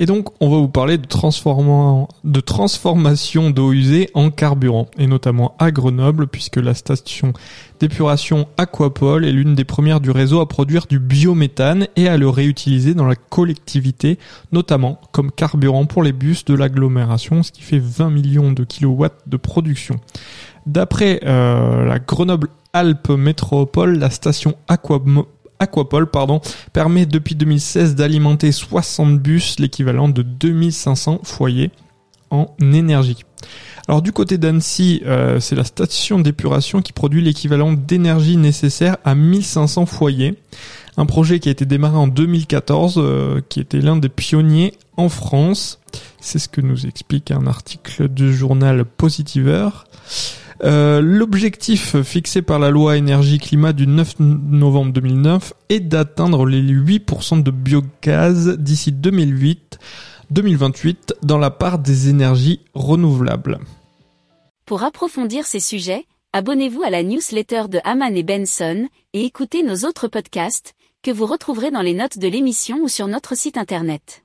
Et donc, on va vous parler de, de transformation d'eau usée en carburant, et notamment à Grenoble, puisque la station d'épuration Aquapol est l'une des premières du réseau à produire du biométhane et à le réutiliser dans la collectivité, notamment comme carburant pour les bus de l'agglomération, ce qui fait 20 millions de kilowatts de production. D'après euh, la Grenoble Alpes Métropole, la station Aquapol Aquapol pardon, permet depuis 2016 d'alimenter 60 bus, l'équivalent de 2500 foyers en énergie. Alors du côté d'Annecy, euh, c'est la station d'épuration qui produit l'équivalent d'énergie nécessaire à 1500 foyers. Un projet qui a été démarré en 2014, euh, qui était l'un des pionniers en France. C'est ce que nous explique un article du journal Positiveur. Euh, l'objectif fixé par la loi énergie-climat du 9 novembre 2009 est d'atteindre les 8% de biogaz d'ici 2008, 2028 dans la part des énergies renouvelables. Pour approfondir ces sujets, abonnez-vous à la newsletter de Haman et Benson et écoutez nos autres podcasts que vous retrouverez dans les notes de l'émission ou sur notre site internet.